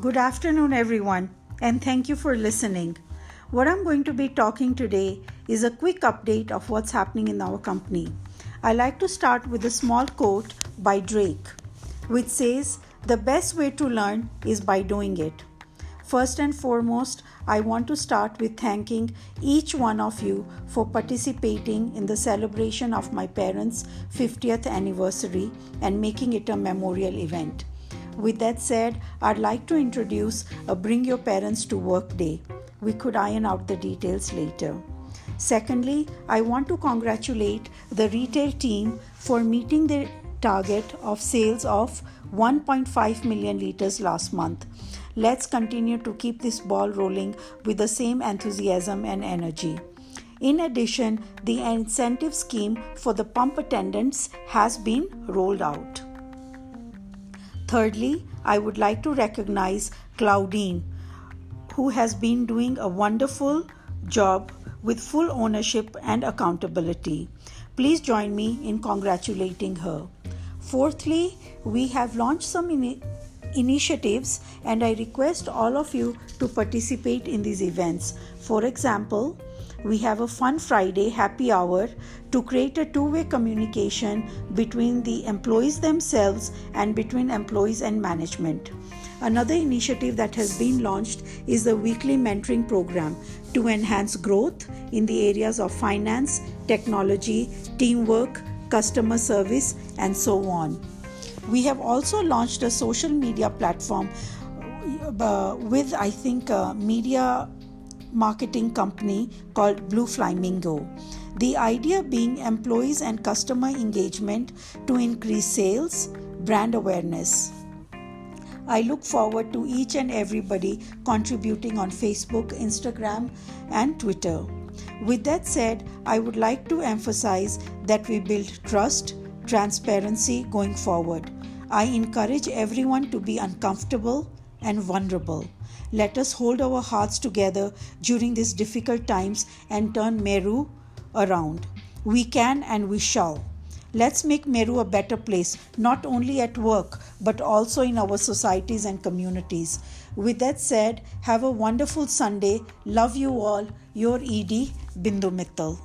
Good afternoon, everyone, and thank you for listening. What I'm going to be talking today is a quick update of what's happening in our company. I like to start with a small quote by Drake, which says, The best way to learn is by doing it. First and foremost, I want to start with thanking each one of you for participating in the celebration of my parents' 50th anniversary and making it a memorial event. With that said, I'd like to introduce a Bring Your Parents to Work Day. We could iron out the details later. Secondly, I want to congratulate the retail team for meeting their target of sales of 1.5 million liters last month. Let's continue to keep this ball rolling with the same enthusiasm and energy. In addition, the incentive scheme for the pump attendants has been rolled out. Thirdly, I would like to recognize Claudine, who has been doing a wonderful job with full ownership and accountability. Please join me in congratulating her. Fourthly, we have launched some in- initiatives and I request all of you to participate in these events. For example, we have a fun Friday happy hour to create a two way communication between the employees themselves and between employees and management. Another initiative that has been launched is the weekly mentoring program to enhance growth in the areas of finance, technology, teamwork, customer service, and so on. We have also launched a social media platform uh, with, I think, a media marketing company called Blue Flamingo. The idea being employees and customer engagement to increase sales, brand awareness. I look forward to each and everybody contributing on Facebook, Instagram, and Twitter. With that said, I would like to emphasize that we build trust, transparency going forward. I encourage everyone to be uncomfortable and vulnerable. Let us hold our hearts together during these difficult times and turn Meru around. We can and we shall. Let's make Meru a better place, not only at work, but also in our societies and communities. With that said, have a wonderful Sunday. Love you all. Your ED, Bindu Mittal.